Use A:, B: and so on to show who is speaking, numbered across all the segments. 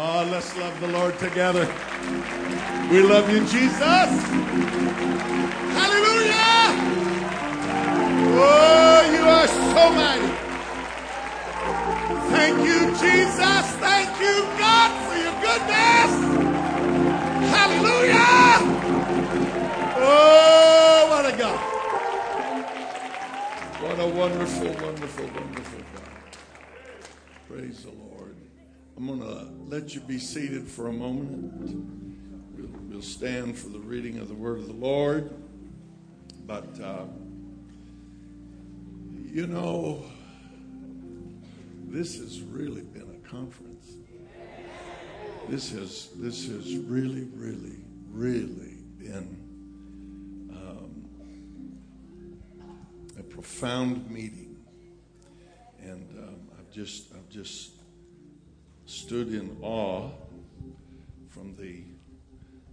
A: Oh, let's love the Lord together. We love you, Jesus. Hallelujah. Oh, you are so mighty. Thank you, Jesus. Thank you, God, for your goodness. Hallelujah. Oh, what a God. What a wonderful, wonderful, wonderful God. Praise the Lord. I'm going to let you be seated for a moment. We'll, we'll stand for the reading of the word of the Lord. But, uh, you know, this has really been a conference. This has, this has really, really, really been um, a profound meeting. And um, I've just, I've just stood in awe from the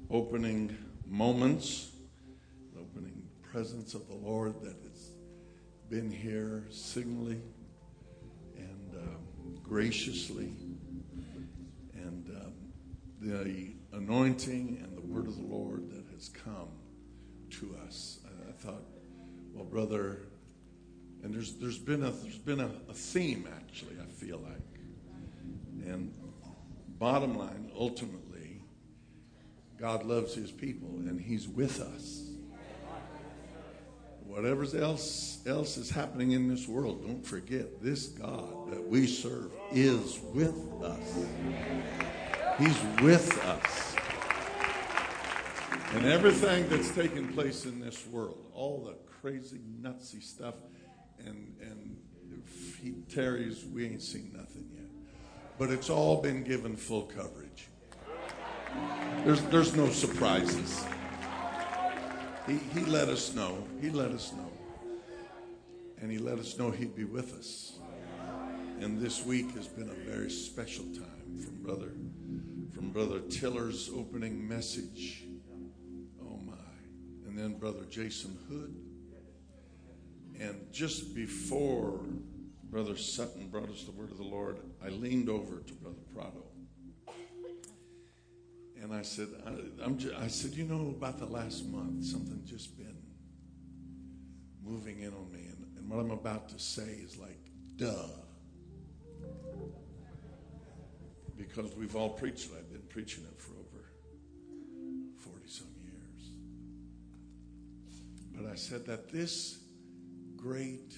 A: opening moments, the opening presence of the Lord that has been here signally and um, graciously, and um, the anointing and the word of the Lord that has come to us. I, I thought, well, brother, and there's there's been a there's been a, a theme actually. I feel like. And bottom line, ultimately, God loves his people and he's with us. Whatever else, else is happening in this world, don't forget this God that we serve is with us. He's with us. And everything that's taking place in this world, all the crazy, nutsy stuff, and, and he tarries, we ain't seen nothing yet but it's all been given full coverage. There's, there's no surprises. He, he let us know. He let us know. And he let us know he'd be with us. And this week has been a very special time from brother from brother Tiller's opening message. Oh my. And then brother Jason Hood. And just before Brother Sutton brought us the word of the Lord, I leaned over to Brother Prado. And I said, I, just, I said, you know, about the last month, something just been moving in on me. And, and what I'm about to say is like, duh. Because we've all preached it. I've been preaching it for over 40 some years. But I said that this great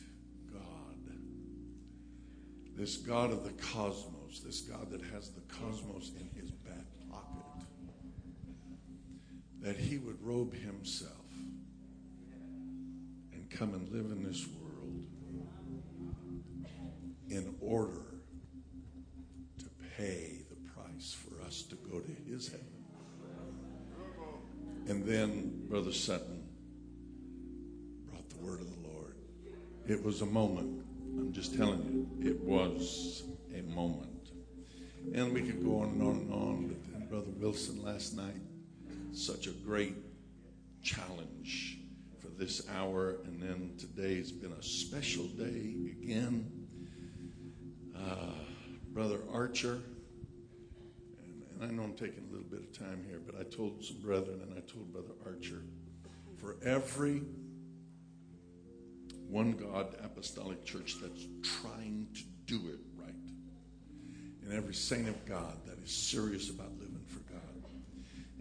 A: this God of the cosmos, this God that has the cosmos in his back pocket, that he would robe himself and come and live in this world in order to pay the price for us to go to his heaven. And then Brother Sutton brought the word of the Lord. It was a moment I'm just telling you, it was a moment. And we could go on and on and on. But Brother Wilson last night, such a great challenge for this hour. And then today's been a special day again. Uh, Brother Archer, and I know I'm taking a little bit of time here, but I told some brethren and I told Brother Archer, for every one God apostolic church that's trying to do it right. And every saint of God that is serious about living for God.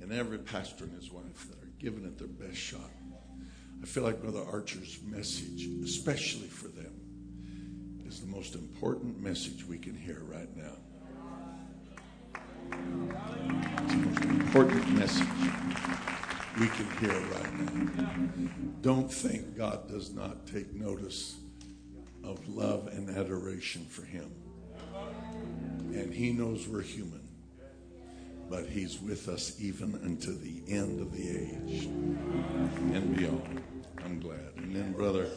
A: And every pastor and his wife that are giving it their best shot. I feel like Brother Archer's message, especially for them, is the most important message we can hear right now. It's the most important message we can hear right now. Don't think God does not take notice of love and adoration for Him. And He knows we're human, but He's with us even unto the end of the age and beyond. I'm glad. And then, brother,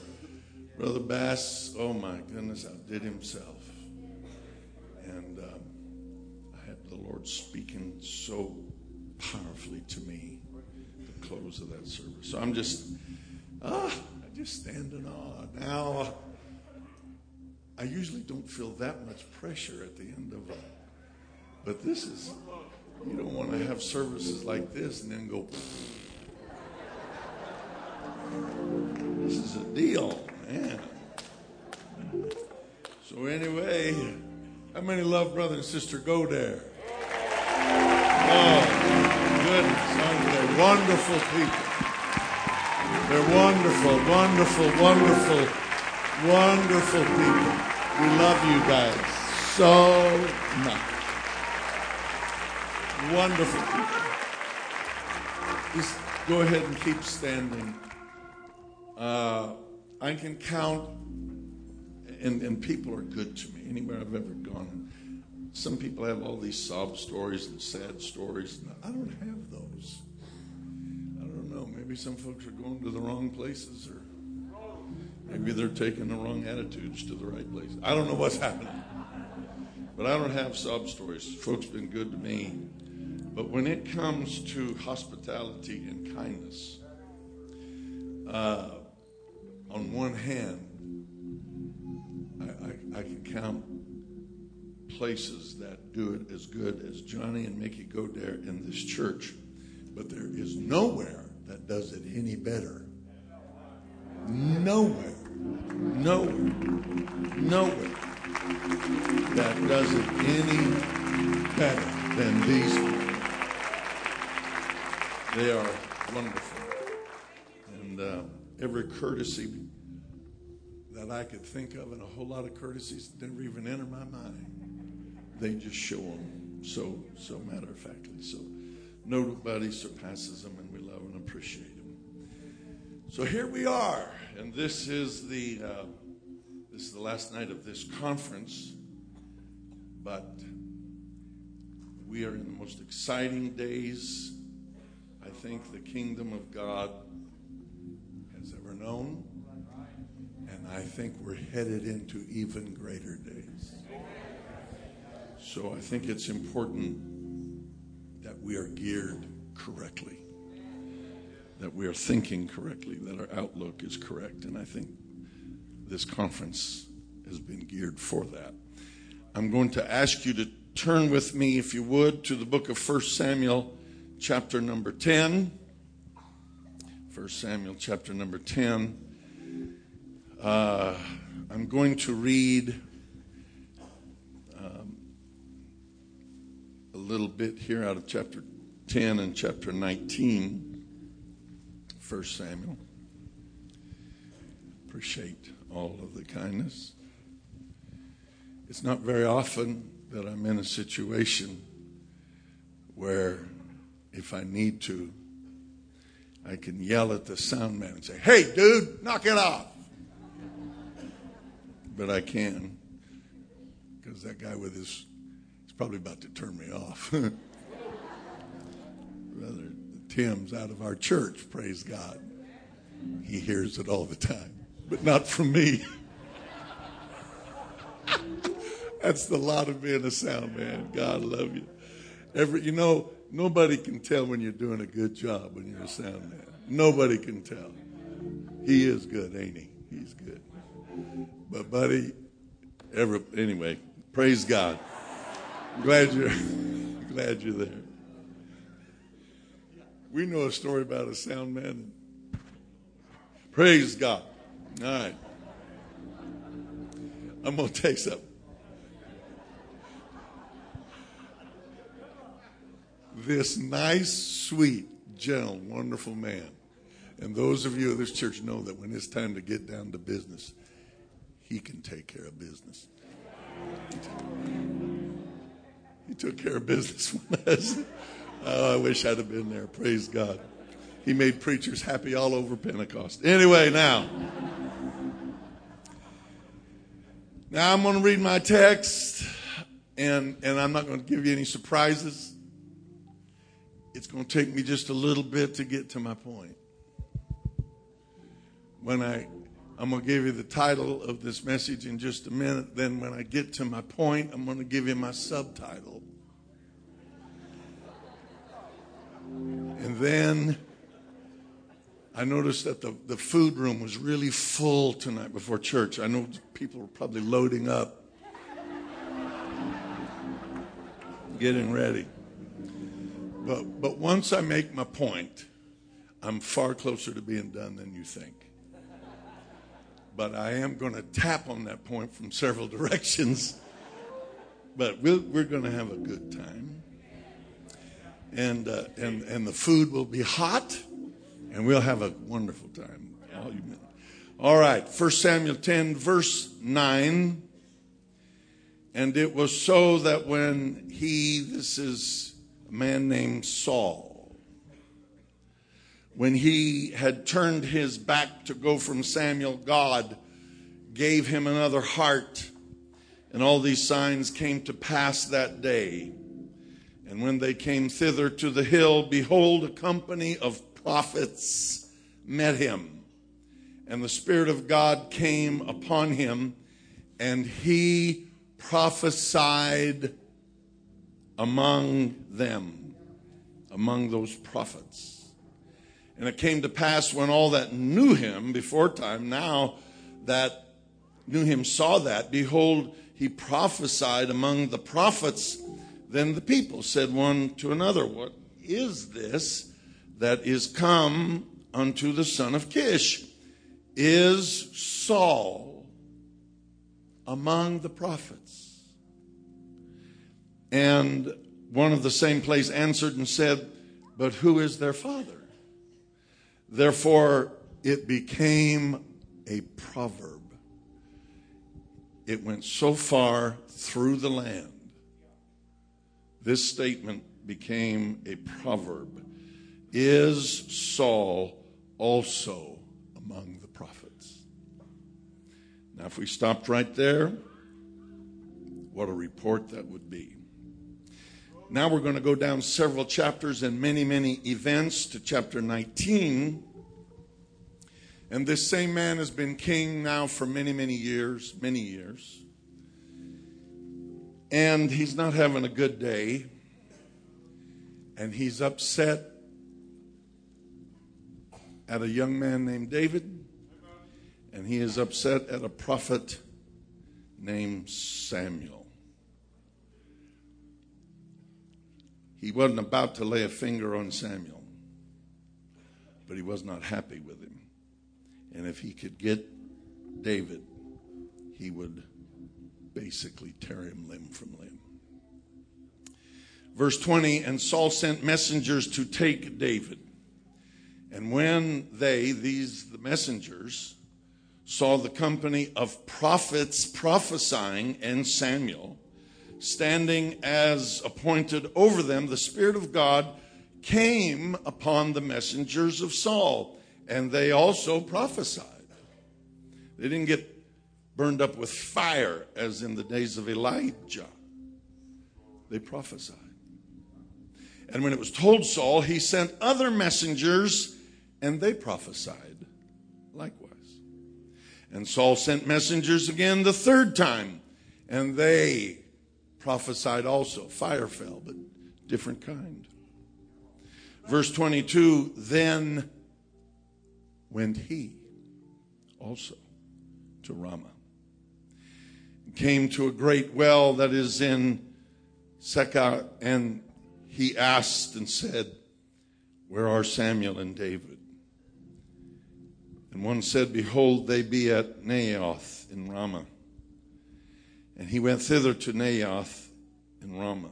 A: brother Bass, oh my goodness, outdid himself. And um, I had the Lord speaking so powerfully to me close of that service. So I'm just, ah, I just stand in awe. Now, I usually don't feel that much pressure at the end of a But this is, you don't want to have services like this and then go, this is a deal, man. So, anyway, how many love brother and sister go there? Oh, goodness. Wonderful people. They're wonderful, wonderful, wonderful, wonderful people. We love you guys so much. Wonderful people. Just go ahead and keep standing. Uh, I can count, and, and people are good to me anywhere I've ever gone. Some people have all these sob stories and sad stories. I don't have those. Maybe some folks are going to the wrong places, or maybe they're taking the wrong attitudes to the right place. I don't know what's happening. But I don't have sob stories. Folks been good to me. But when it comes to hospitality and kindness, uh, on one hand, I, I, I, can count places that do it as good as Johnny and Mickey Godare in this church, but there is nowhere that does it any better. Nowhere, nowhere, nowhere that does it any better than these. They are wonderful. And uh, every courtesy that I could think of, and a whole lot of courtesies never even enter my mind. They just show them so, so matter of factly. So nobody surpasses them, appreciate them. So here we are, and this is the uh, this is the last night of this conference, but we are in the most exciting days I think the kingdom of God has ever known. And I think we're headed into even greater days. So I think it's important that we are geared correctly, that we are thinking correctly, that our outlook is correct. And I think this conference has been geared for that. I'm going to ask you to turn with me, if you would, to the book of 1 Samuel, chapter number 10. 1 Samuel, chapter number 10. Uh, I'm going to read um, a little bit here out of chapter 10 and chapter 19, 1 Samuel. Appreciate all of the kindness. It's not very often that I'm in a situation where, if I need to, I can yell at the sound man and say, Hey, dude, knock it off but I can because that guy with his he's probably about to turn me off. Tim's out of our church, praise God. He hears it all the time, but not from me. That's the lot of being a sound man. God love you. Every you know, nobody can tell when you're doing a good job when you're a sound man. Nobody can tell. He is good, ain't he? He's good. But buddy, ever anyway, praise God. glad you're glad you're there. We know a story about a sound man. Praise God. All right. I'm gonna take some. This nice, sweet, gentle, wonderful man. And those of you of this church know that when it's time to get down to business, he can take care of business. He took care of business with us. Oh, I wish I'd have been there. Praise God. He made preachers happy all over Pentecost. Anyway, now. Now I'm going to read my text, and, and I'm not going to give you any surprises. It's going to take me just a little bit to get to my point. When I I'm going to give you the title of this message in just a minute. Then, when I get to my point, I'm going to give you my subtitle. And then I noticed that the, the food room was really full tonight before church. I know people were probably loading up. getting ready. But, but once I make my point, I'm far closer to being done than you think. But I am going to tap on that point from several directions. But we we are going to have a good time. And, uh, and, and the food will be hot, and we'll have a wonderful time. All, you men. All right, 1 Samuel 10, verse 9. And it was so that when he, this is a man named Saul, when he had turned his back to go from Samuel, God gave him another heart. And all these signs came to pass that day. And when they came thither to the hill, behold, a company of prophets met him. And the Spirit of God came upon him, and he prophesied among them, among those prophets. And it came to pass when all that knew him before time, now that knew him saw that, behold, he prophesied among the prophets. Then the people said one to another, What is this that is come unto the son of Kish? Is Saul among the prophets? And one of the same place answered and said, But who is their father? Therefore, it became a proverb. It went so far through the land. This statement became a proverb. Is Saul also among the prophets? Now, if we stopped right there, what a report that would be. Now we're going to go down several chapters and many, many events to chapter 19. And this same man has been king now for many, many years, many years. And he's not having a good day. And he's upset at a young man named David. And he is upset at a prophet named Samuel. He wasn't about to lay a finger on Samuel, but he was not happy with him. And if he could get David, he would basically tear him limb from limb. Verse 20 And Saul sent messengers to take David. And when they, these, the messengers, saw the company of prophets prophesying and Samuel, standing as appointed over them, the Spirit of God came upon the messengers of Saul, and they also prophesied. They didn't get burned up with fire as in the days of Elijah, they prophesied. And when it was told Saul, he sent other messengers, and they prophesied likewise. And Saul sent messengers again the third time, and they prophesied also. Fire fell, but different kind. Verse 22 Then went he also to Ramah, came to a great well that is in Sechu, and he asked and said, Where are Samuel and David? And one said, Behold, they be at Naioth in Ramah. And he went thither to Naioth in Ramah.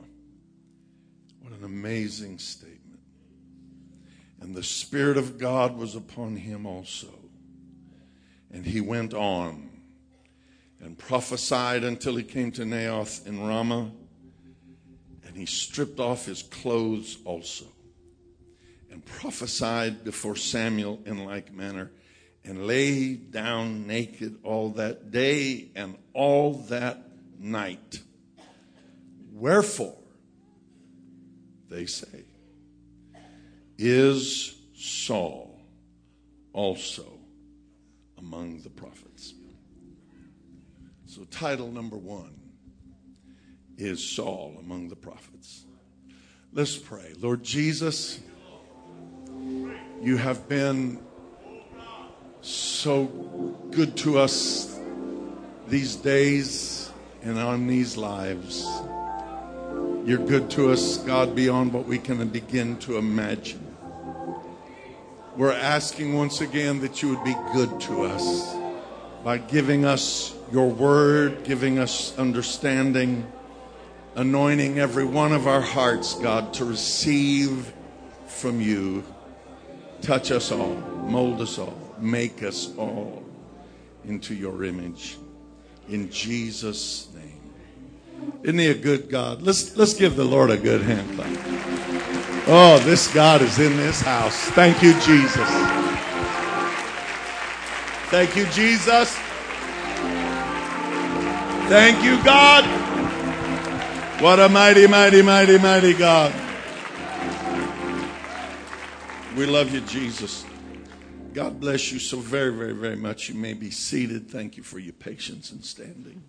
A: What an amazing statement. And the Spirit of God was upon him also. And he went on and prophesied until he came to Naioth in Ramah. And he stripped off his clothes also and prophesied before Samuel in like manner and lay down naked all that day and all that night. Wherefore, they say, is Saul also among the prophets? So, title number one is Saul among the prophets. Let's pray. Lord Jesus, you have been so good to us these days and on these lives. You're good to us, God, beyond what we can begin to imagine. We're asking once again that you would be good to us by giving us your word, giving us understanding, anointing every one of our hearts, God, to receive from you. Touch us all, mold us all, make us all into your image. In Jesus' name. Isn't he a good God? Let's, let's give the Lord a good hand clap. Oh, this God is in this house. Thank you, Jesus. Thank you, Jesus. Thank you, God. What a mighty, mighty, mighty, mighty God. We love you, Jesus. God bless you so very, very, very much. You may be seated. Thank you for your patience and standing.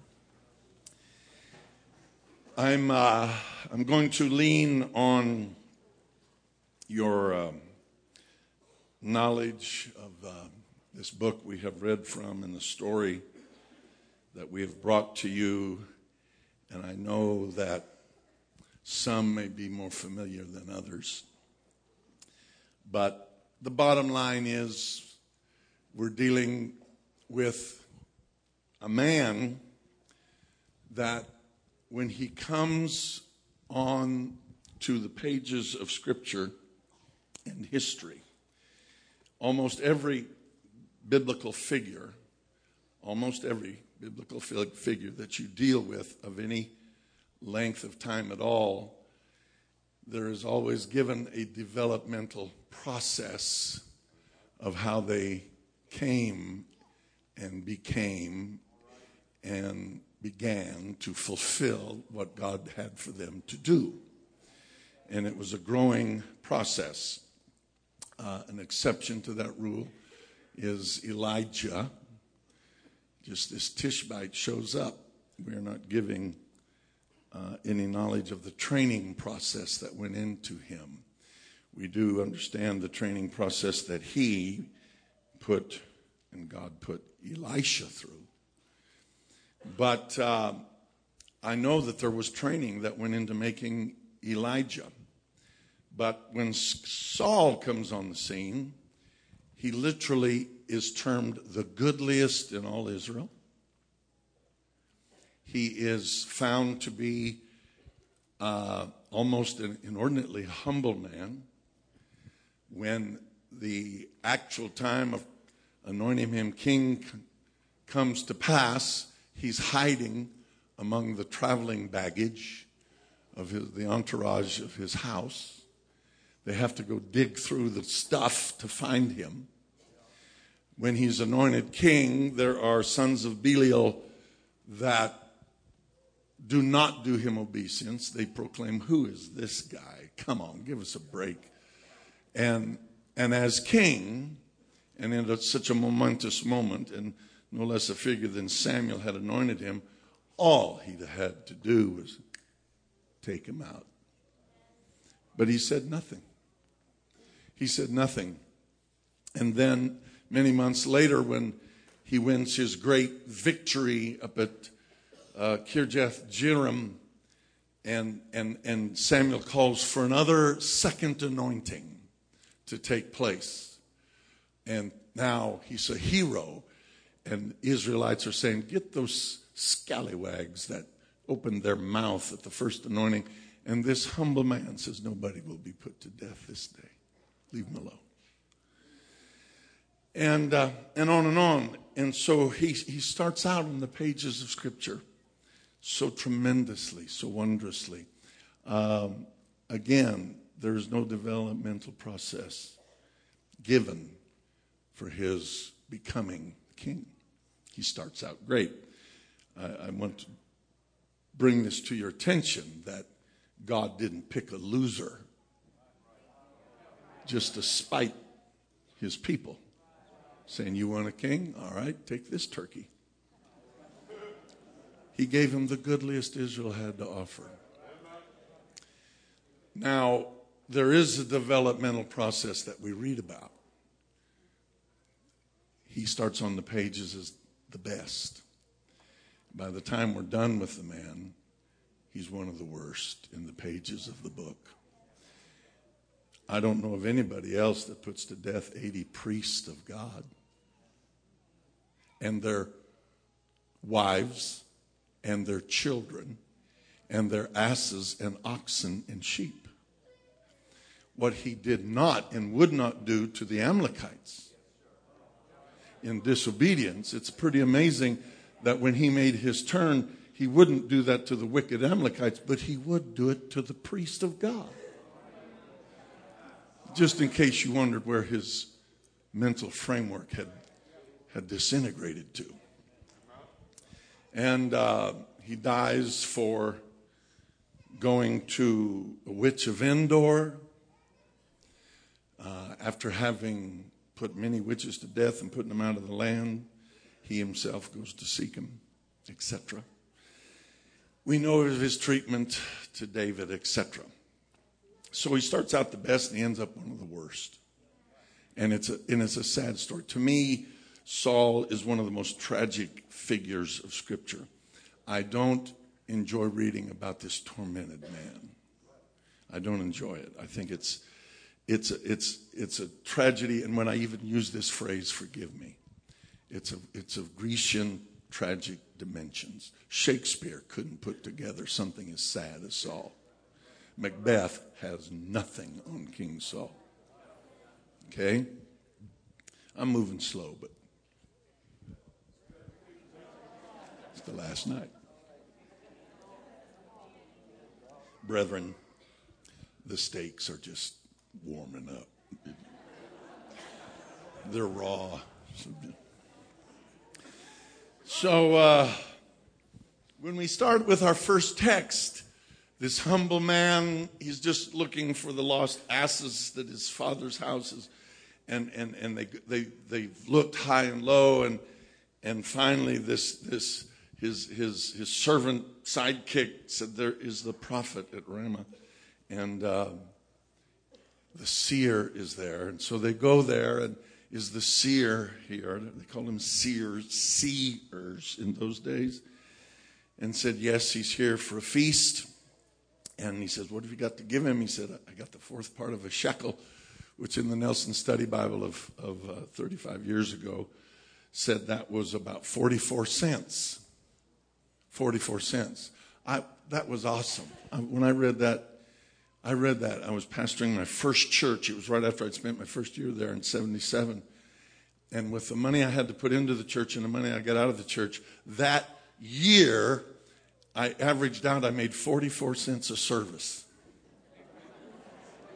A: I'm, uh, I'm going to lean on your uh, knowledge of uh, this book we have read from and the story that we have brought to you. And I know that some may be more familiar than others. But the bottom line is we're dealing with a man that when he comes on to the pages of Scripture and history, almost every biblical figure, almost every biblical figure that you deal with of any length of time at all, there is always given a developmental process of how they came and became and began to fulfill what God had for them to do. And it was a growing process. Uh, an exception to that rule is Elijah. Just this Tishbite shows up. We are not giving uh, any knowledge of the training process that went into him. We do understand the training process that he put and God put Elisha through. But uh, I know that there was training that went into making Elijah. But when Saul comes on the scene, he literally is termed the goodliest in all Israel. He is found to be uh, almost an inordinately humble man. When the actual time of anointing him king comes to pass, he's hiding among the traveling baggage of his, the entourage of his house. They have to go dig through the stuff to find him. When he's anointed king, there are sons of Belial that do not do him obeisance. They proclaim, Who is this guy? Come on, give us a break. And, and as king, and in such a momentous moment, and no less a figure than Samuel had anointed him, all he had to do was take him out. But he said nothing. He said nothing. And then many months later, when he wins his great victory up at uh, Kirjath Jearim, and, and, and Samuel calls for another second anointing to take place. And now he's a hero and Israelites are saying, Get those scallywags that opened their mouth at the first anointing. And this humble man says, Nobody will be put to death this day. Leave him alone. And, uh, and on and on. And so he, he starts out in the pages of Scripture so tremendously, so wondrously. Um, again, there is no developmental process given for his becoming king he starts out great. I, I want to bring this to your attention that God didn't pick a loser just to spite his people, saying, You want a king? All right, take this turkey. He gave him the goodliest Israel had to offer. Now, there is a developmental process that we read about. He starts on the pages as the best. By the time we're done with the man, he's one of the worst in the pages of the book. I don't know of anybody else that puts to death 80 priests of God and their wives and their children and their asses and oxen and sheep. What he did not and would not do to the Amalekites in disobedience, it's pretty amazing that when he made his turn, he wouldn't do that to the wicked Amalekites, but he would do it to the priest of God. Just in case you wondered where his mental framework had, had disintegrated to. And uh, he dies for going to a witch of Endor uh, after having put many witches to death and putting them out of the land. He himself goes to seek him, etc. We know of his treatment to David, etc. So he starts out the best and he ends up one of the worst. And it's a, and it's a sad story. To me, Saul is one of the most tragic figures of Scripture. I don't enjoy reading about this tormented man. I don't enjoy it. I think it's, it's, a, it's, it's a tragedy. And when I even use this phrase, forgive me, it's, a, it's of Grecian tragic dimensions. Shakespeare couldn't put together something as sad as Saul. Macbeth has nothing on King Saul. Okay? I'm moving slow, but the last night. Brethren, the steaks are just warming up. They're raw. So, uh, when we start with our first text, this humble man, he's just looking for the lost asses that his father's house is. And, and, and they, they, they've looked high and low. And, and finally, this, this, his, his, his servant sidekick said, There is the prophet at Ramah. And uh, the seer is there. And so they go there, and is the seer here. They called him seers, seers in those days. And said, Yes, he's here for a feast. And he says, What have you got to give him? He said, I got the fourth part of a shekel, which in the Nelson Study Bible of, of uh, 35 years ago said that was about 44 cents. 44 cents. I, that was awesome. I, when I read that, I read that. I was pastoring my first church. It was right after I'd spent my first year there in 77. And with the money I had to put into the church and the money I got out of the church, that year, I averaged out, I made 44 cents a service.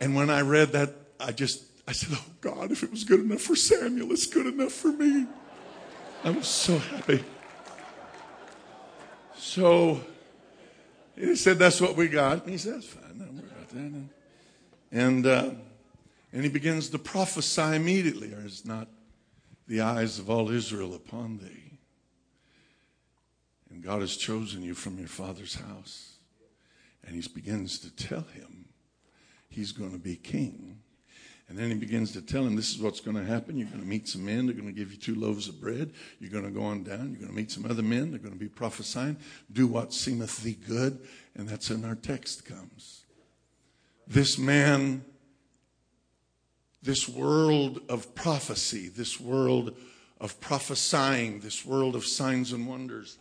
A: And when I read that, I just, I said, oh God, if it was good enough for Samuel, it's good enough for me. I was so happy. So he said, that's what we got. And he said, that's fine, don't worry about that. And, uh, and he begins to prophesy immediately, or is not the eyes of all Israel upon thee? And God has chosen you from your father's house. And he begins to tell him he's going to be king. And then he begins to tell him this is what's going to happen. You're going to meet some men. They're going to give you two loaves of bread. You're going to go on down. You're going to meet some other men. They're going to be prophesying. Do what seemeth thee good. And that's in our text comes. This man, this world of prophecy, this world of prophesying, this world of signs and wonders,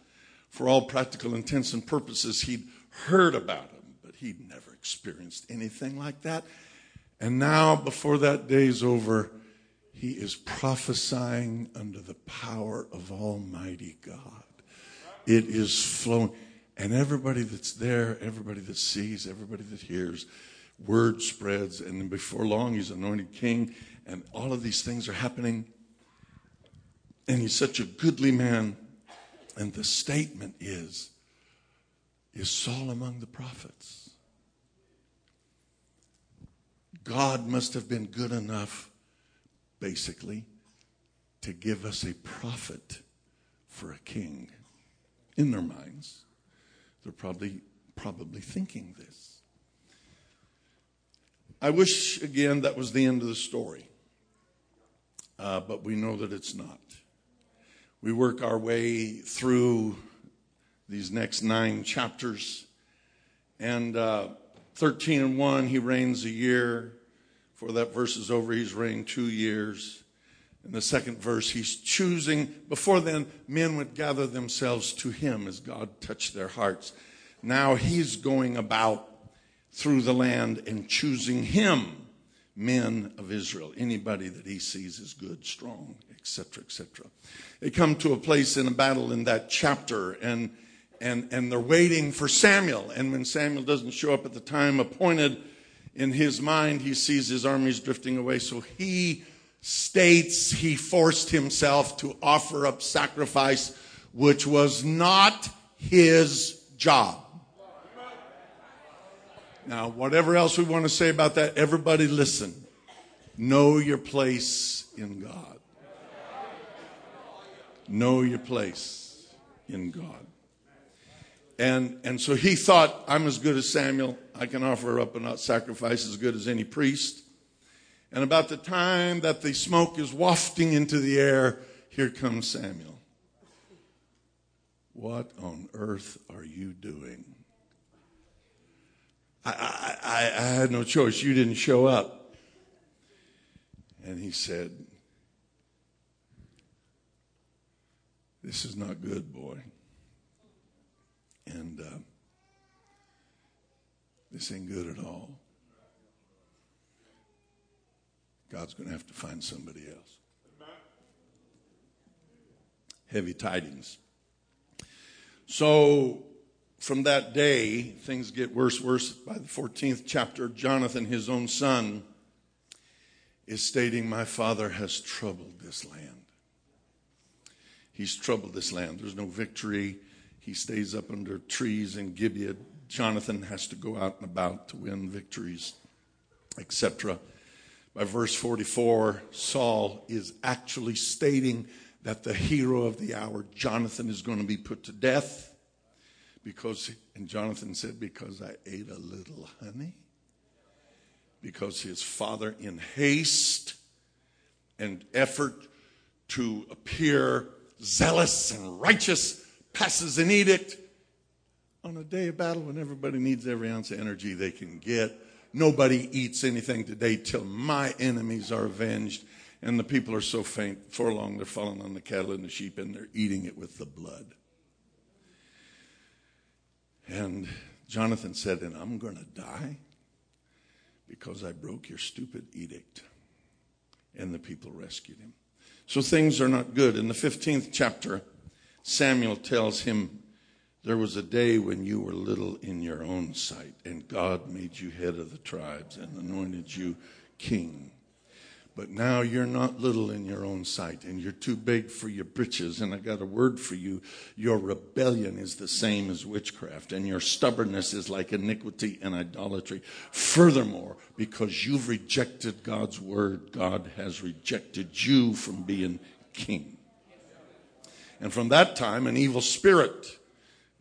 A: for all practical intents and purposes, he'd heard about him, but he'd never experienced anything like that. And now, before that day's over, he is prophesying under the power of Almighty God. It is flowing. And everybody that's there, everybody that sees, everybody that hears, word spreads. And before long, he's anointed king. And all of these things are happening. And he's such a goodly man and the statement is Is Saul among the prophets? God must have been good enough, basically, to give us a prophet for a king. In their minds, they're probably, probably thinking this. I wish, again, that was the end of the story. Uh, but we know that it's not we work our way through these next nine chapters, And uh, 13 and 1, he reigns a year. For that verse is over, he's reigned two years. In the second verse, he's choosing. Before then, men would gather themselves to him as God touched their hearts. Now he's going about through the land and choosing him men of Israel, anybody that he sees as good, strong, etc., etc. They come to a place in a battle in that chapter, and and and they're waiting for Samuel. And when Samuel doesn't show up at the time appointed, in his mind he sees his armies drifting away. So he states he forced himself to offer up sacrifice, which was not his job. Now, whatever else we want to say about that, everybody listen. Know your place in God. Know your place in God. And, and so he thought, I'm as good as Samuel. I can offer up a sacrifice as good as any priest. And about the time that the smoke is wafting into the air, here comes Samuel. What on earth are you doing? I, I, I had no choice. You didn't show up. And he said, This is not good, boy. And uh, this ain't good at all. God's going to have to find somebody else. Heavy tidings. So from that day, things get worse, worse. By the 14th chapter, Jonathan, his own son, is stating, My father has troubled this land. He's troubled this land. There's no victory. He stays up under trees in Gibeah. Jonathan has to go out and about to win victories, etc. By verse 44, Saul is actually stating that the hero of the hour, Jonathan, is going to be put to death because, and Jonathan said, because I ate a little honey. Because his father, in haste and effort to appear zealous and righteous, passes an edict on a day of battle when everybody needs every ounce of energy they can get. Nobody eats anything today till my enemies are avenged. And the people are so faint, for long they're falling on the cattle and the sheep, and they're eating it with the blood. And Jonathan said, And I'm going to die because I broke your stupid edict. And the people rescued him. So things are not good. In the 15th chapter, Samuel tells him, There was a day when you were little in your own sight, and God made you head of the tribes and anointed you king. But now you're not little in your own sight and you're too big for your britches. And I got a word for you. Your rebellion is the same as witchcraft and your stubbornness is like iniquity and idolatry. Furthermore, because you've rejected God's word, God has rejected you from being king. And from that time, an evil spirit,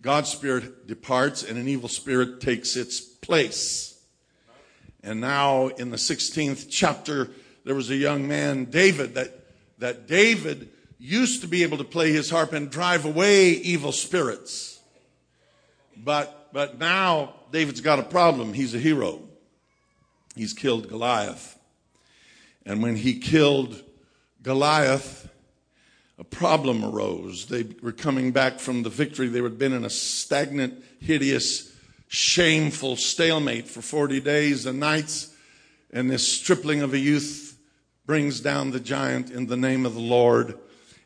A: God's spirit departs and an evil spirit takes its place. And now in the 16th chapter, there was a young man, David, that, that David used to be able to play his harp and drive away evil spirits. But, but now David's got a problem. He's a hero. He's killed Goliath. And when he killed Goliath, a problem arose. They were coming back from the victory. They had been in a stagnant, hideous, shameful stalemate for 40 days and nights. And this stripling of a youth brings down the giant in the name of the Lord.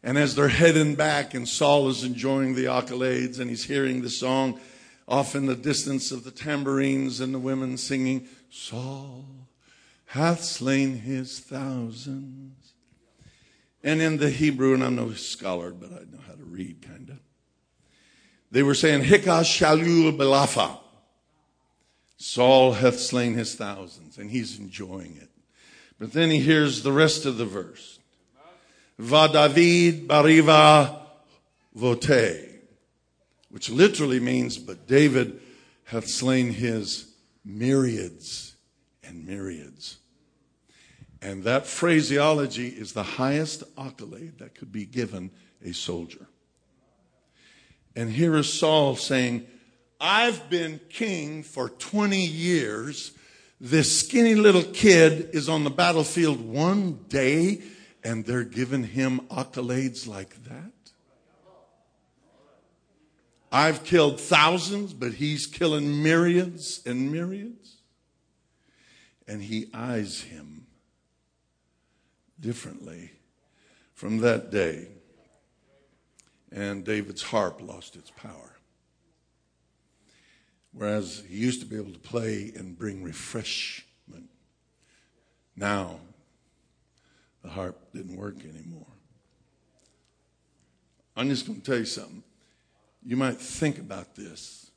A: And as they're heading back, and Saul is enjoying the accolades and he's hearing the song off in the distance of the tambourines and the women singing, Saul hath slain his thousands. And in the Hebrew, and I'm no scholar, but I know how to read kind of. They were saying, Hikash Shalul Belafa. Saul hath slain his thousands, and he's enjoying it. But then he hears the rest of the verse. Va David bariva vote, which literally means, but David hath slain his myriads and myriads. And that phraseology is the highest accolade that could be given a soldier. And here is Saul saying, I've been king for 20 years. This skinny little kid is on the battlefield one day and they're giving him accolades like that. I've killed thousands, but he's killing myriads and myriads. And he eyes him differently from that day. And David's harp lost its power. Whereas he used to be able to play and bring refreshment. Now, the harp didn't work anymore. I'm just going to tell you something. You might think about this.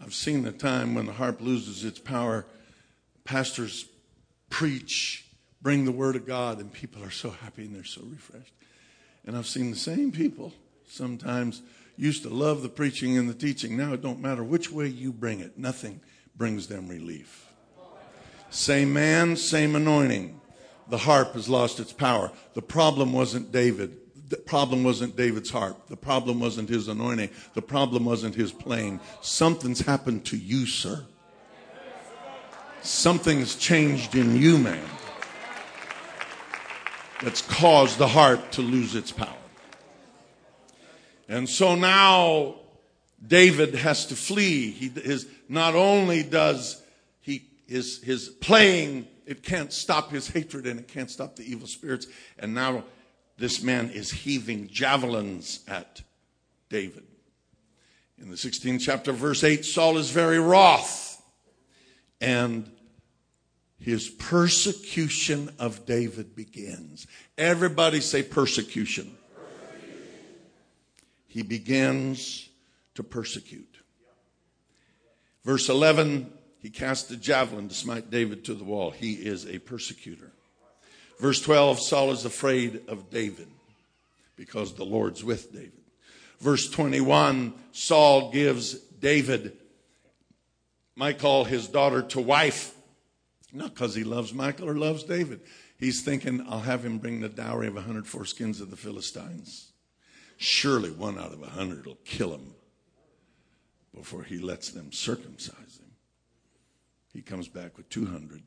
A: I've seen the time when the harp loses its power, pastors preach, bring the word of God, and people are so happy and they're so refreshed. And I've seen the same people sometimes used to love the preaching and the teaching. Now it don't matter which way you bring it, nothing brings them relief. Same man, same anointing. The harp has lost its power. The problem wasn't David. The problem wasn't David's harp. The problem wasn't his anointing. The problem wasn't his playing. Something's happened to you, sir. Something's changed in you, man, that's caused the heart to lose its power. And so now David has to flee. He is not only does he his his playing it can't stop his hatred and it can't stop the evil spirits. And now this man is heaving javelins at David. In the 16th chapter, verse 8, Saul is very wroth. And his persecution of David begins. Everybody say persecution he begins to persecute. Verse 11, he cast a javelin to smite David to the wall. He is a persecutor. Verse 12, Saul is afraid of David because the Lord's with David. Verse 21, Saul gives David Michal, his daughter, to wife. Not because he loves Michael or loves David. He's thinking, I'll have him bring the dowry of a hundred foreskins of the Philistines. Surely one out of a hundred will kill him before he lets them circumcise him. He comes back with 200.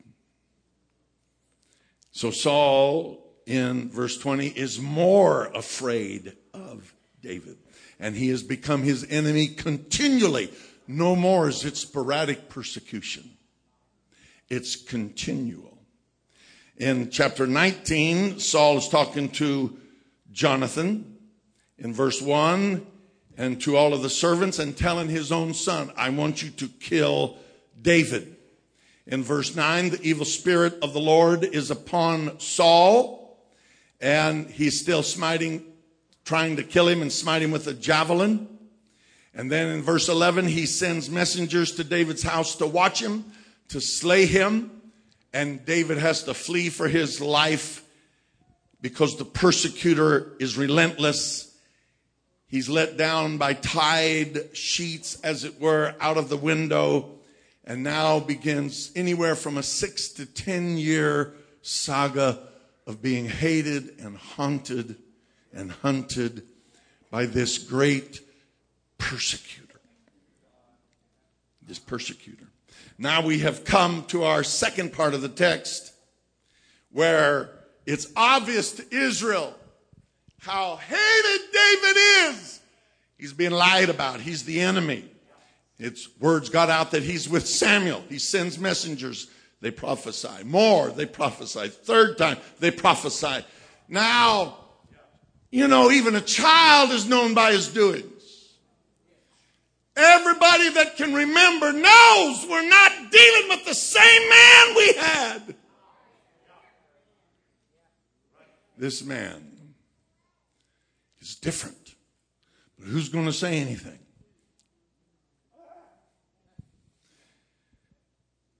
A: So Saul, in verse 20, is more afraid of David. And he has become his enemy continually. No more is it sporadic persecution, it's continual. In chapter 19, Saul is talking to Jonathan in verse 1 and to all of the servants and telling his own son, I want you to kill David. In verse 9, the evil spirit of the Lord is upon Saul and he's still smiting, trying to kill him and smite him with a javelin. And then in verse 11, he sends messengers to David's house to watch him, to slay him. And David has to flee for his life because the persecutor is relentless He's let down by tied sheets, as it were, out of the window, and now begins anywhere from a six to ten year saga of being hated and haunted and hunted by this great persecutor. This persecutor. Now we have come to our second part of the text where it's obvious to Israel how hated David is. He's being lied about. He's the enemy. It's words got out that he's with Samuel. He sends messengers. They prophesy. More, they prophesy. Third time, they prophesy. Now, you know, even a child is known by his doings. Everybody that can remember knows we're not dealing with the same man we had. This man is different. But who's going to say anything?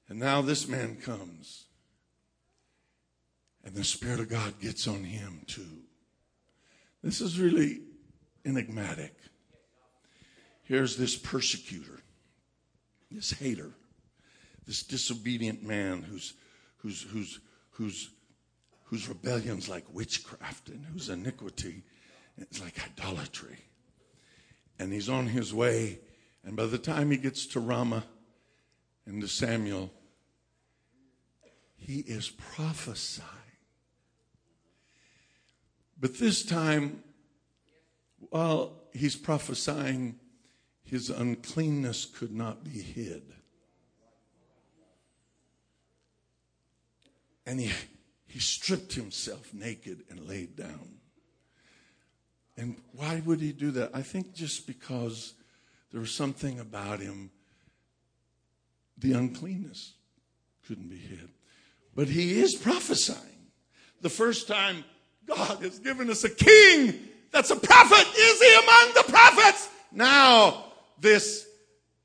A: And now this man comes, and the Spirit of God gets on him too. This is really enigmatic. Here's this persecutor, this hater, this disobedient man who's, who's, who's, who's, whose rebellion's like witchcraft and whose iniquity is like idolatry. And he's on his way And by the time he gets to Ramah and to Samuel, he is prophesying. But this time, while he's prophesying, his uncleanness could not be hid. And he, he stripped himself naked and laid down. And why would he do that? I think just because there was something about him, the uncleanness couldn't be hid. But he is prophesying. The first time God has given us a king that's a prophet. Is he among the prophets? Now, this,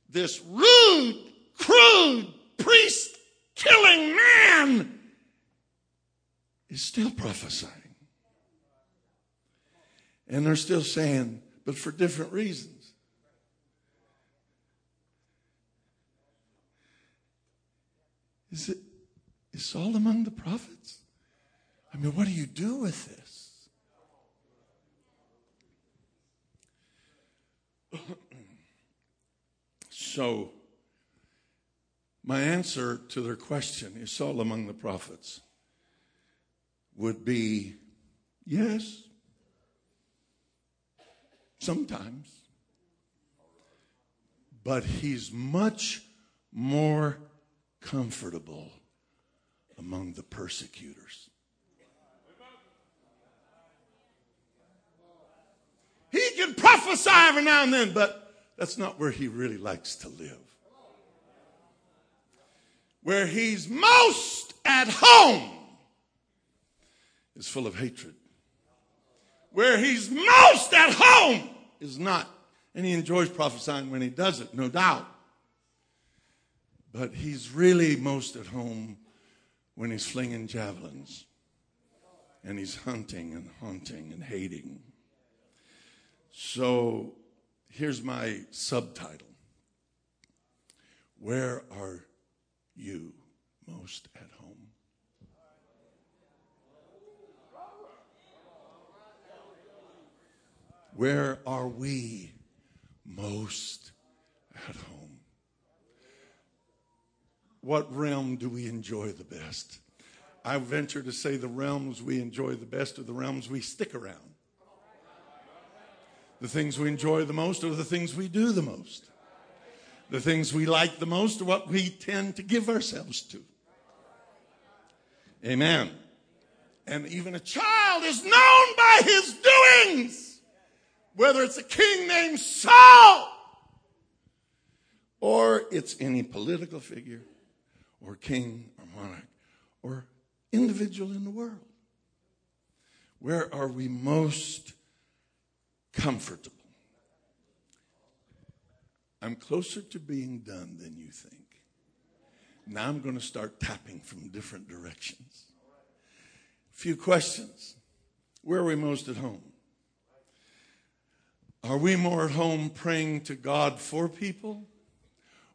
A: this rude, crude, priest killing man is still prophesying. And they're still saying, but for different reasons. Is it is Saul among the prophets? I mean, what do you do with this? So, my answer to their question, is Saul among the prophets? would be yes, sometimes. But he's much more comfortable among the persecutors. He can prophesy every now and then, but that's not where he really likes to live. Where he's most at home is full of hatred. Where he's most at home is not. And he enjoys prophesying when he does it, no doubt. But he's really most at home when he's flinging javelins and he's hunting and haunting and hating. So here's my subtitle Where are you most at home? Where are we most at home? What realm do we enjoy the best? I venture to say the realms we enjoy the best are the realms we stick around. The things we enjoy the most are the things we do the most. The things we like the most are what we tend to give ourselves to. Amen. And even a child is known by his doings whether it's a king named Saul or it's any political figure or king or monarch or individual in the world. Where are we most comfortable? I'm closer to being done than you think. Now I'm going to start tapping from different directions. A few questions. Where are we most at home? Are we more at home praying to God for people?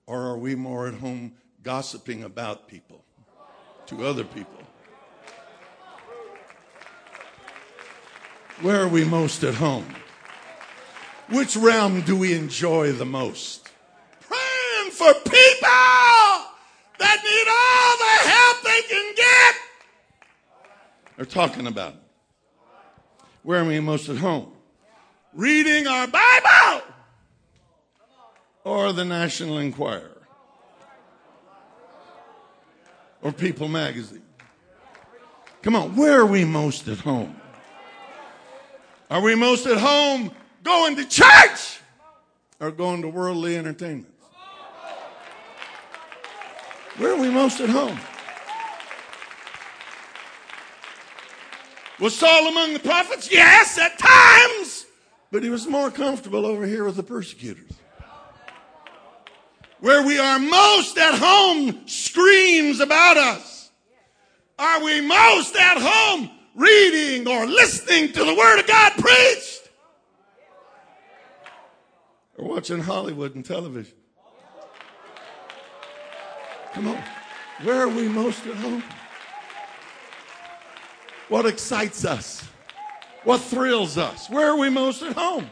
A: Or are we more at home gossiping about people to other people? Where are we most at home? Which realm do we enjoy the most? Praying for people that need all the help they can get. They're talking about. Where are we most at home? reading our Bible or the National Enquirer or People Magazine. Come on, where are we most at home? Are we most at home going to church or going to worldly entertainment? Where are we most at home? Was Saul among the prophets? Yes, at times. But he was more comfortable over here with the persecutors. Where we are most at home screams about us. Are we most at home reading or listening to the Word of God preached? Or watching Hollywood and television? Come on. Where are we most at home? What excites us? What thrills us? Where are we most at home?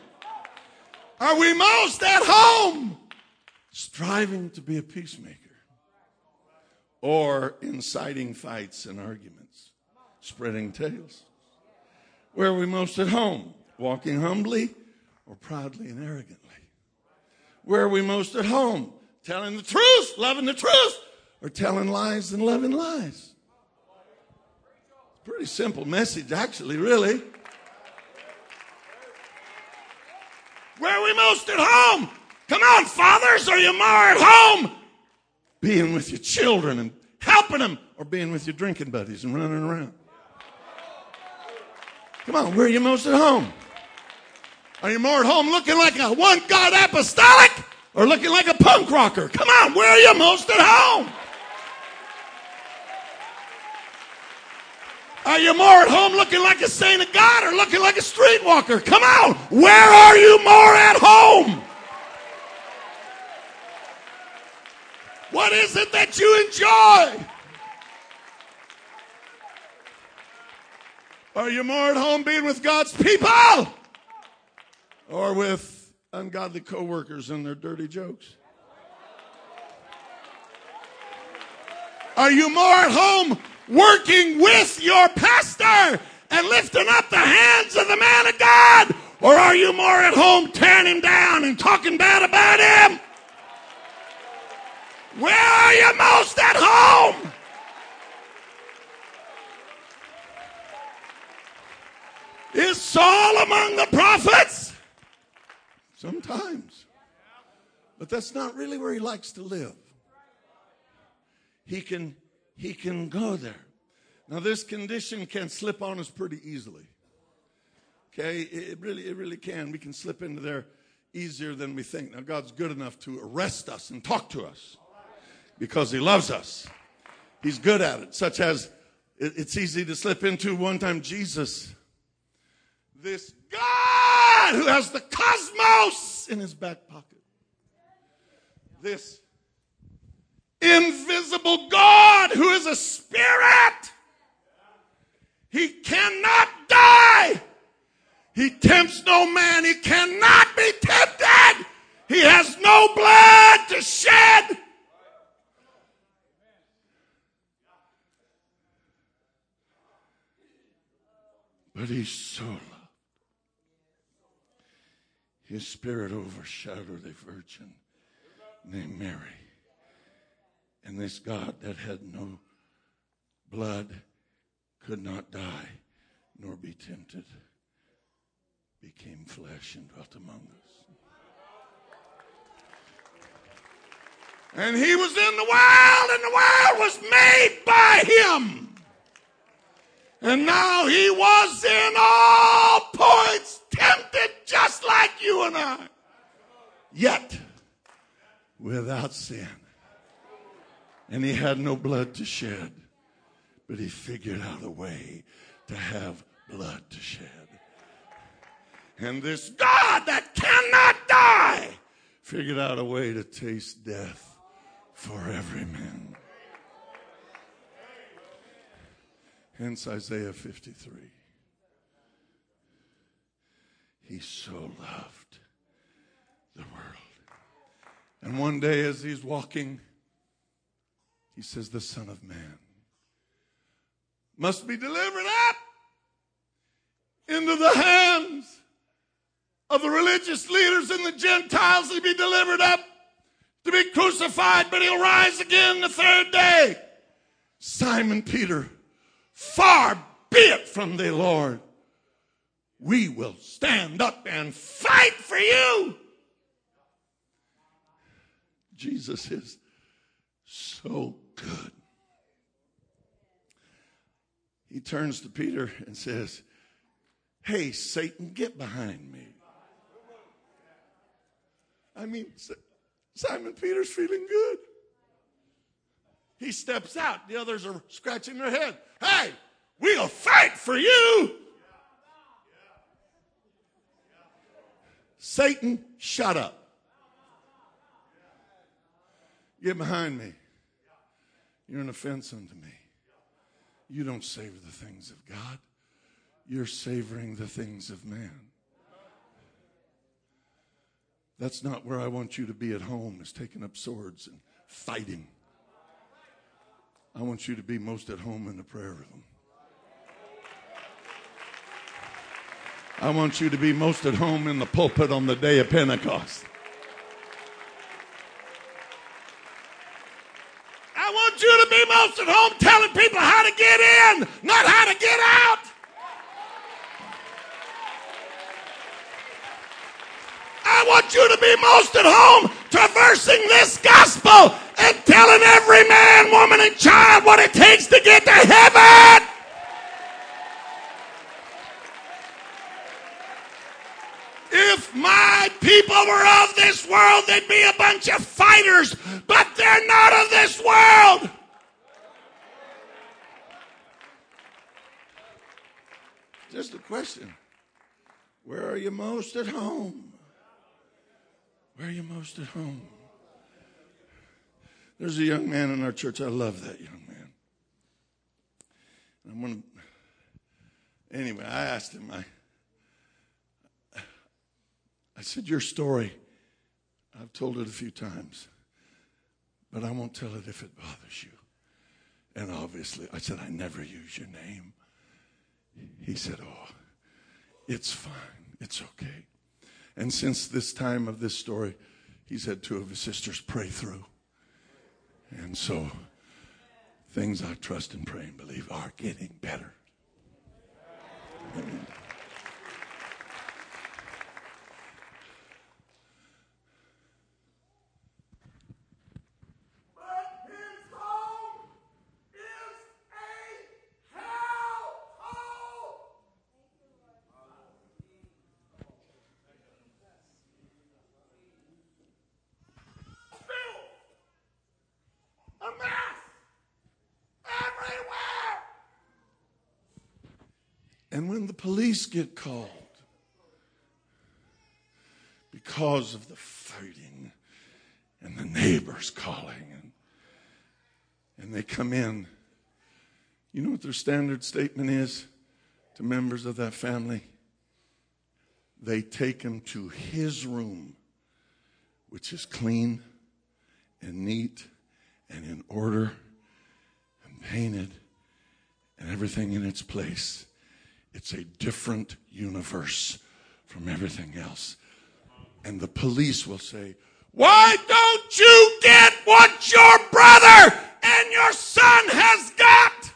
A: Are we most at home striving to be a peacemaker, or inciting fights and arguments, spreading tales? Where are we most at home? Walking humbly or proudly and arrogantly? Where are we most at home? Telling the truth, loving the truth, or telling lies and loving lies? Pretty simple message, actually, really. Where are we most at home? Come on, fathers, are you more at home? Being with your children and helping them, or being with your drinking buddies and running around? Come on, where are you most at home? Are you more at home looking like a one God apostolic or looking like a punk rocker? Come on, where are you most at home? Are you more at home looking like a saint of God or looking like a streetwalker? Come on, where are you more at home? What is it that you enjoy? Are you more at home being with God's people or with ungodly coworkers and their dirty jokes? Are you more at home working with your pastor and lifting up the hands of the man of God? Or are you more at home tearing him down and talking bad about him? Where are you most at home? Is Saul among the prophets? Sometimes. But that's not really where he likes to live. He can he can go there. Now this condition can slip on us pretty easily. Okay? It really it really can. We can slip into there easier than we think. Now God's good enough to arrest us and talk to us because he loves us. He's good at it, such as it's easy to slip into one time Jesus this God who has the cosmos in his back pocket. This invisible God who is a spirit. He cannot die. He tempts no man. He cannot be tempted. He has no blood to shed. But he's so. His spirit overshadowed a virgin named Mary. And this God that had no blood, could not die, nor be tempted, became flesh and dwelt among us. And he was in the world, and the world was made by him. And now he was in all points tempted like you and I. Yet without sin. And he had no blood to shed, but he figured out a way to have blood to shed. And this God that cannot die figured out a way to taste death for every man. Hence Isaiah 53. He so loved the world. And one day, as he's walking, he says, The Son of Man must be delivered up into the hands of the religious leaders and the Gentiles to be delivered up to be crucified, but he'll rise again the third day. Simon Peter Far be it from thee, Lord. We will stand up and fight for you. Jesus is so good. He turns to Peter and says, Hey, Satan, get behind me. I mean, Simon Peter's feeling good. He steps out. The others are scratching their head. Hey, we'll fight for you. Satan, shut up. Get behind me. You're an offense unto me. You don't savor the things of God, you're savoring the things of man. That's not where I want you to be at home, is taking up swords and fighting. I want you to be most at home in the prayer room. I want you to be most at home in the pulpit on the day of Pentecost. I want you to be most at home telling people how to get in, not how to get out. I want you to be most at home traversing this gospel and telling every man, woman, and child what it takes to get to heaven. If my people were of this world, they'd be a bunch of fighters, but they're not of this world. Just a question. Where are you most at home? Where are you most at home? There's a young man in our church. I love that young man. I'm going to, anyway, I asked him, I, I said, Your story, I've told it a few times, but I won't tell it if it bothers you. And obviously, I said, I never use your name. He said, Oh, it's fine. It's okay. And since this time of this story, he's had two of his sisters pray through. And so, things I trust and pray and believe are getting better. Amen. And when the get called because of the fighting and the neighbors calling and, and they come in, you know what their standard statement is to members of that family? They take him to his room, which is clean and neat and in order and painted and everything in its place. It's a different universe from everything else. And the police will say, Why don't you get what your brother and your son has got?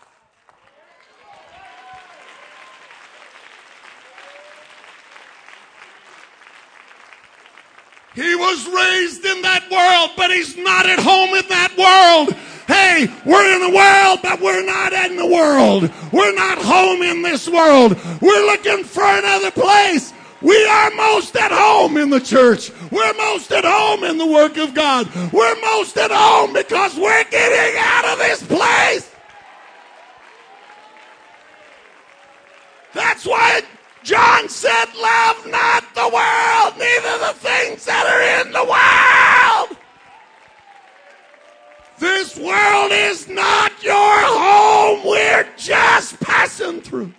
A: He was raised in that world, but he's not at home in that world. Hey, we're in the world, but we're not in the world. We're not home in this world. We're looking for another place. We are most at home in the church. We're most at home in the work of God. We're most at home because we're getting out of this place. That's why John said, Love not the world, neither the things that are in the world. World is not your home. We're just passing through.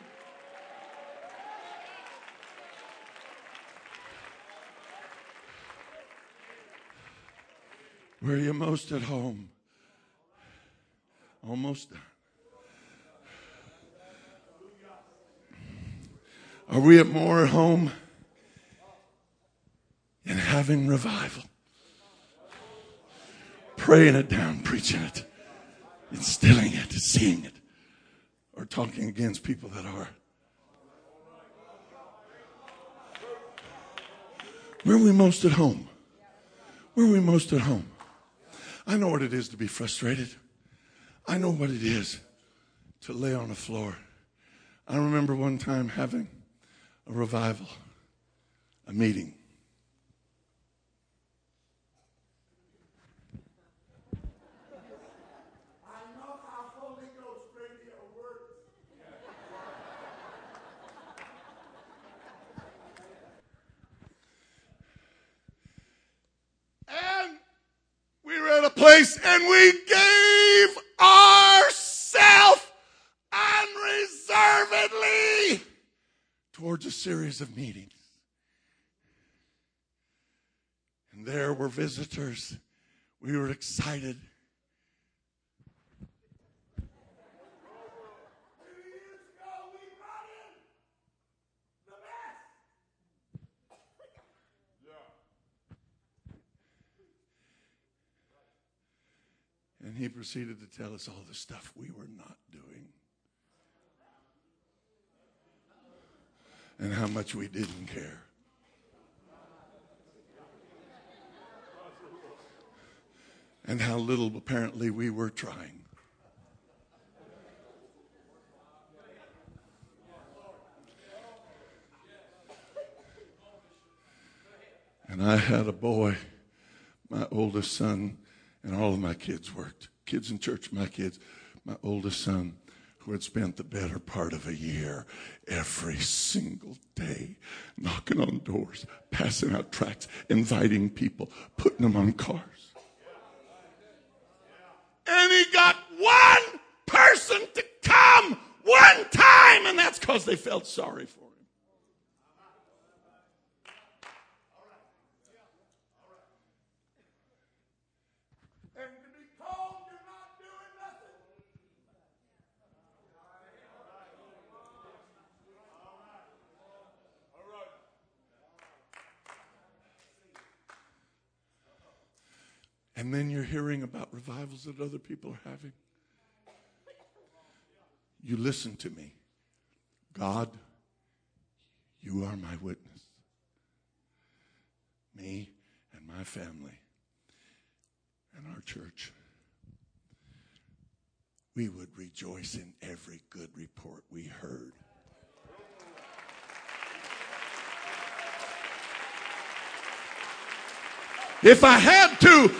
A: Where are you most at home? Almost done. Are we at more at home in having revival? Praying it down, preaching it, instilling it, seeing it, or talking against people that are. Where are we most at home? Where are we most at home? I know what it is to be frustrated. I know what it is to lay on the floor. I remember one time having a revival, a meeting. Place and we gave ourselves unreservedly towards a series of meetings. And there were visitors. We were excited. And he proceeded to tell us all the stuff we were not doing. And how much we didn't care. And how little apparently we were trying. And I had a boy, my oldest son, and all of my kids worked. Kids in church, my kids, my oldest son, who had spent the better part of a year every single day knocking on doors, passing out tracts, inviting people, putting them on cars. And he got one person to come one time, and that's because they felt sorry for him. And to be told you're not doing nothing. And then you're hearing about revivals that other people are having. You listen to me. God, you are my witness. Me and my family and our church. We would rejoice in every good report we heard. If I had to,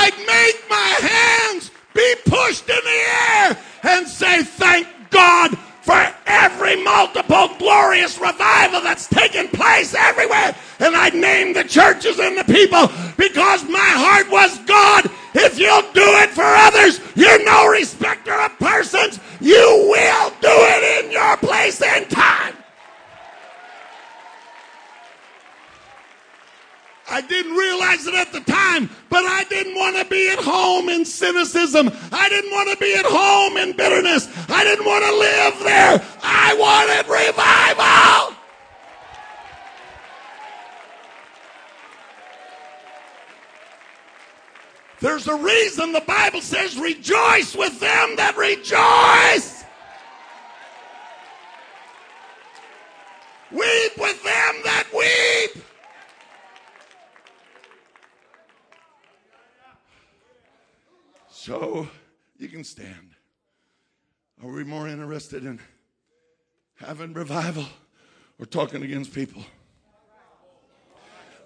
A: I'd make my hands be pushed in the air and say, Thank God for every multiple glorious revival that's taken place everywhere. And I'd name the churches and the people because my heart was God. If you'll do it for others, you're no respecter of persons. You will do it in your place and time. I didn't realize it at the time, but I didn't want to be at home in cynicism. I didn't want to be at home in bitterness. I didn't want to live there. I wanted revival. There's a reason the Bible says, rejoice with them that rejoice. Weep with them that weep. So you can stand. Are we more interested in having revival or talking against people?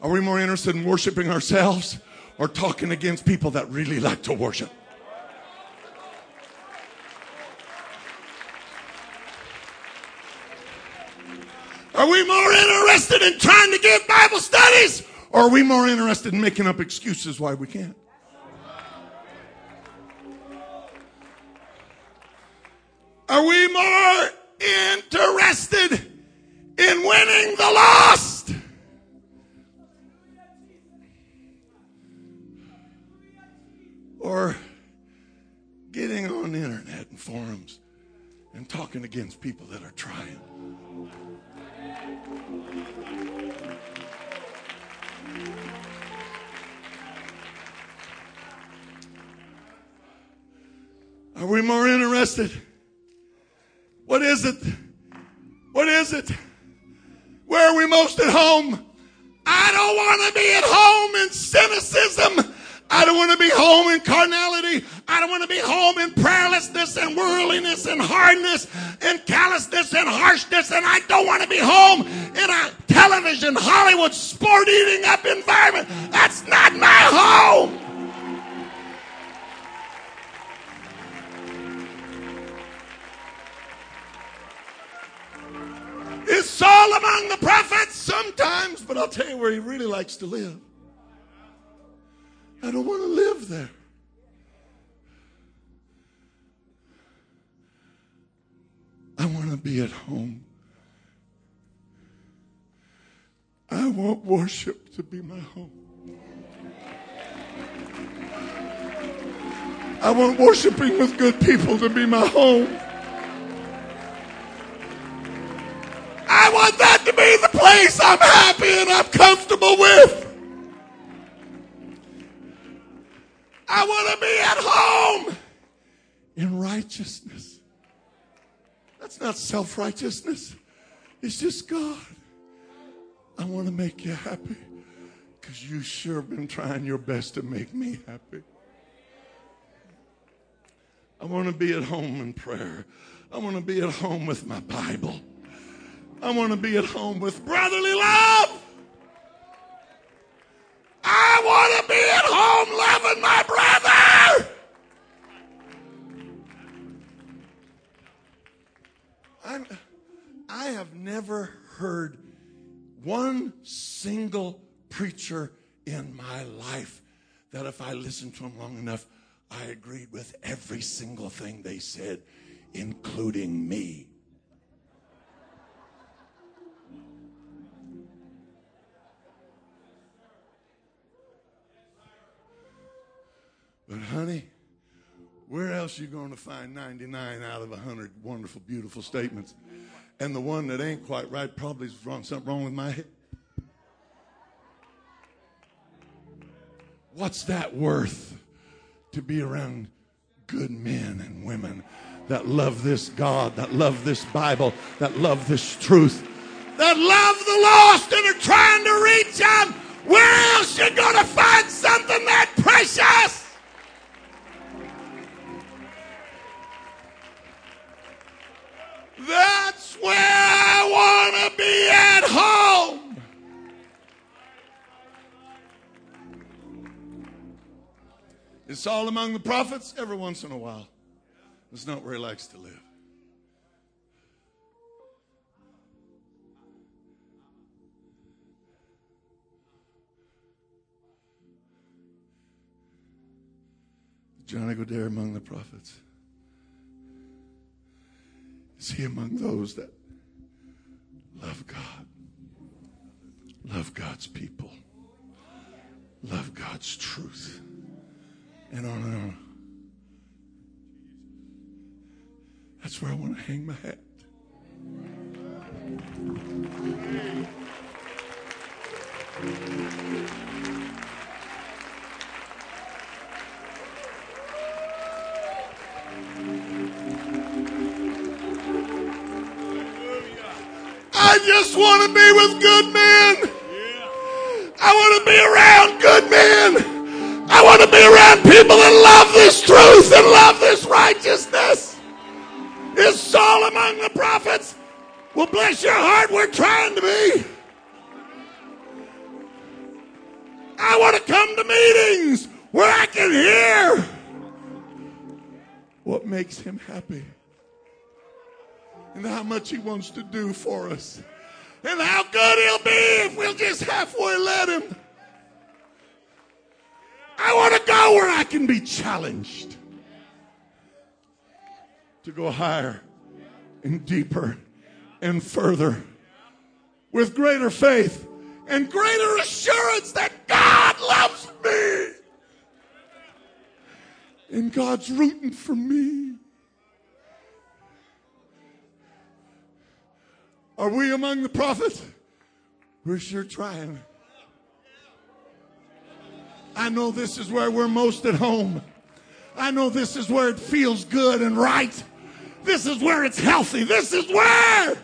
A: Are we more interested in worshiping ourselves or talking against people that really like to worship? Are we more interested in trying to get Bible studies or are we more interested in making up excuses why we can't? Are we more interested in winning the lost? Or getting on the internet and forums and talking against people that are trying? Are we more interested? What is it? What is it? Where are we most at home? I don't want to be at home in cynicism. I don't want to be home in carnality. I don't want to be home in prayerlessness and worldliness and hardness and callousness and harshness. And I don't want to be home in a television, Hollywood, sport eating up environment. That's not my home. Is Saul among the prophets sometimes, but I'll tell you where he really likes to live. I don't want to live there. I want to be at home. I want worship to be my home. I want worshiping with good people to be my home. Be the place I'm happy and I'm comfortable with. I want to be at home in righteousness. That's not self righteousness, it's just God. I want to make you happy because you sure been trying your best to make me happy. I want to be at home in prayer. I want to be at home with my Bible. I want to be at home with brotherly love. I want to be at home loving my brother. I'm, I have never heard one single preacher in my life that if I listened to him long enough, I agreed with every single thing they said, including me. But honey, where else you going to find 99 out of 100 wonderful, beautiful statements? And the one that ain't quite right probably is wrong, something wrong with my head. What's that worth to be around good men and women that love this God, that love this Bible, that love this truth, that love the lost and are trying to reach them? Where else you going to find something that precious? That's where I want to be at home. It's all among the prophets every once in a while. It's not where he likes to live. Johnny Godere among the prophets. Is he among those that love God, love God's people, love God's truth, and on and on? That's where I want to hang my hat. I just want to be with good men. I want to be around good men. I want to be around people that love this truth and love this righteousness. Is Saul among the prophets? Well, bless your heart, we're trying to be. I want to come to meetings where I can hear what makes him happy and how much He wants to do for us, and how good He'll be if we'll just halfway let Him. I want to go where I can be challenged to go higher and deeper and further with greater faith and greater assurance that God loves me and God's rooting for me. Are we among the prophets? We're sure trying. I know this is where we're most at home. I know this is where it feels good and right. This is where it's healthy. This is where.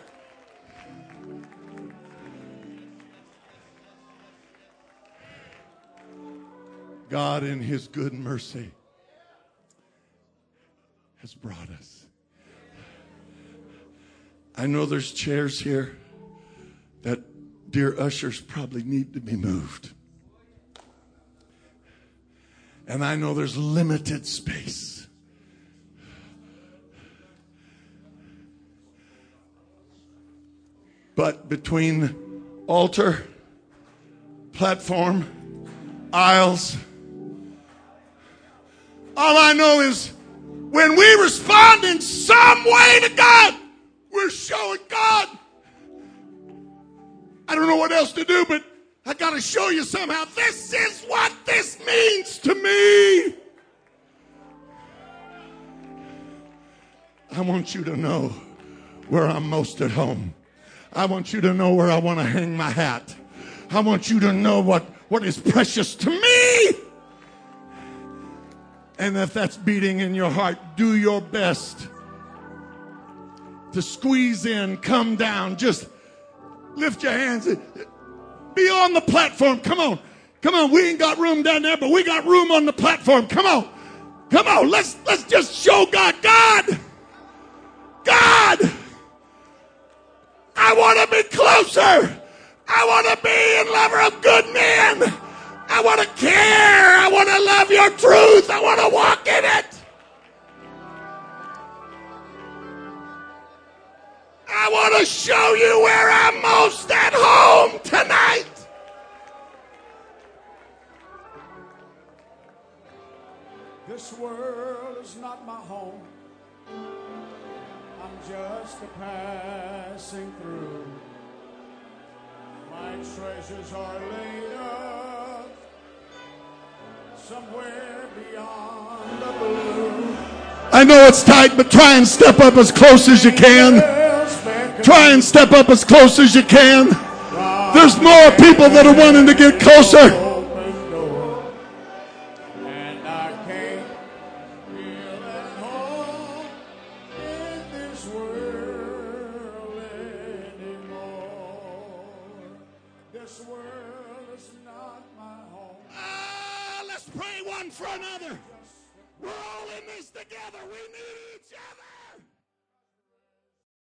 A: God, in His good mercy, has brought us. I know there's chairs here that dear ushers probably need to be moved. And I know there's limited space. But between altar, platform, aisles, all I know is when we respond in some way to God, we're showing God. I don't know what else to do, but I got to show you somehow. This is what this means to me. I want you to know where I'm most at home. I want you to know where I want to hang my hat. I want you to know what, what is precious to me. And if that's beating in your heart, do your best to squeeze in, come down, just lift your hands. Be on the platform. Come on. Come on. We ain't got room down there, but we got room on the platform. Come on. Come on. Let's let's just show God. God. God. I want to be closer. I want to be in lover of good men. I want to care. I want to love your truth. I want to walk in it. I want to show you where I'm most at home tonight.
B: This world is not my home. I'm just a passing through. My treasures are laid up somewhere beyond the blue.
A: I know it's tight, but try and step up as close as you can. Try and step up as close as you can. There's more people that are wanting to get closer.